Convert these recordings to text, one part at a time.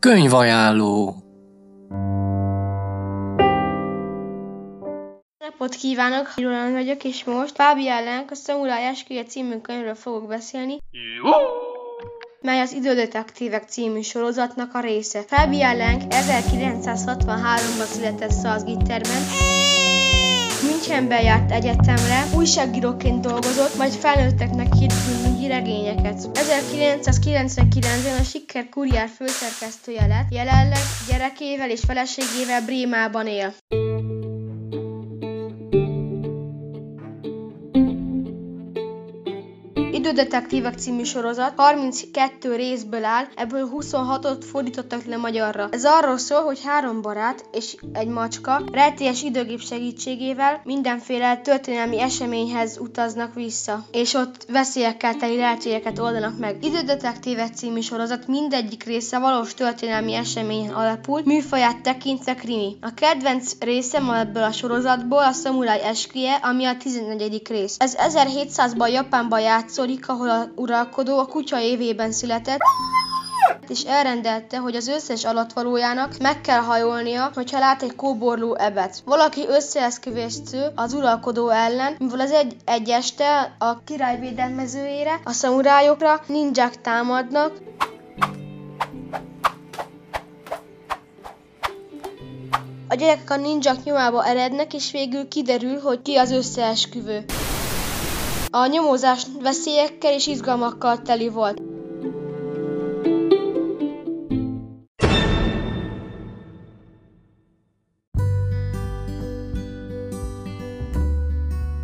Könyvajánló. Napot kívánok, Roland vagyok, és most Fábi ellen a Szamuráj Esküje című könyvről fogok beszélni, mely az Idődetektívek című sorozatnak a része. Fábi ellen 1963-ban született Salzgitterben, Münchenben járt egyetemre, újságíróként dolgozott, majd felnőtteknek írt különböző regényeket. 1999-ben a Siker Kurier főszerkesztője lett, jelenleg gyerekével és feleségével Brémában él. Idődetektívek című sorozat 32 részből áll, ebből 26-ot fordítottak le magyarra. Ez arról szól, hogy három barát és egy macska rejtélyes időgép segítségével mindenféle történelmi eseményhez utaznak vissza, és ott veszélyekkel teli lehetőségeket oldanak meg. Idődetektívek című sorozat mindegyik része valós történelmi eseményen alapul, műfaját tekintve krimi. A kedvenc részem ebből a sorozatból a Samurai esküje, ami a 14. rész. Ez 1700-ban Japánban játszódik, ahol a uralkodó a kutya évében született, és elrendelte, hogy az összes alatvalójának meg kell hajolnia, hogyha lát egy kóborló ebet. Valaki összeesküvésztő az uralkodó ellen, mivel az egy, egy este a király védelmezőjére, a szamurájokra ninják támadnak, A gyerekek a ninják nyomába erednek, és végül kiderül, hogy ki az összeesküvő. A nyomozás veszélyekkel és izgalmakkal teli volt.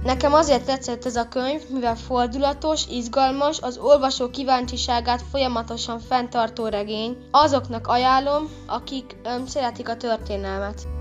Nekem azért tetszett ez a könyv, mivel fordulatos, izgalmas, az olvasó kíváncsiságát folyamatosan fenntartó regény. Azoknak ajánlom, akik öm, szeretik a történelmet.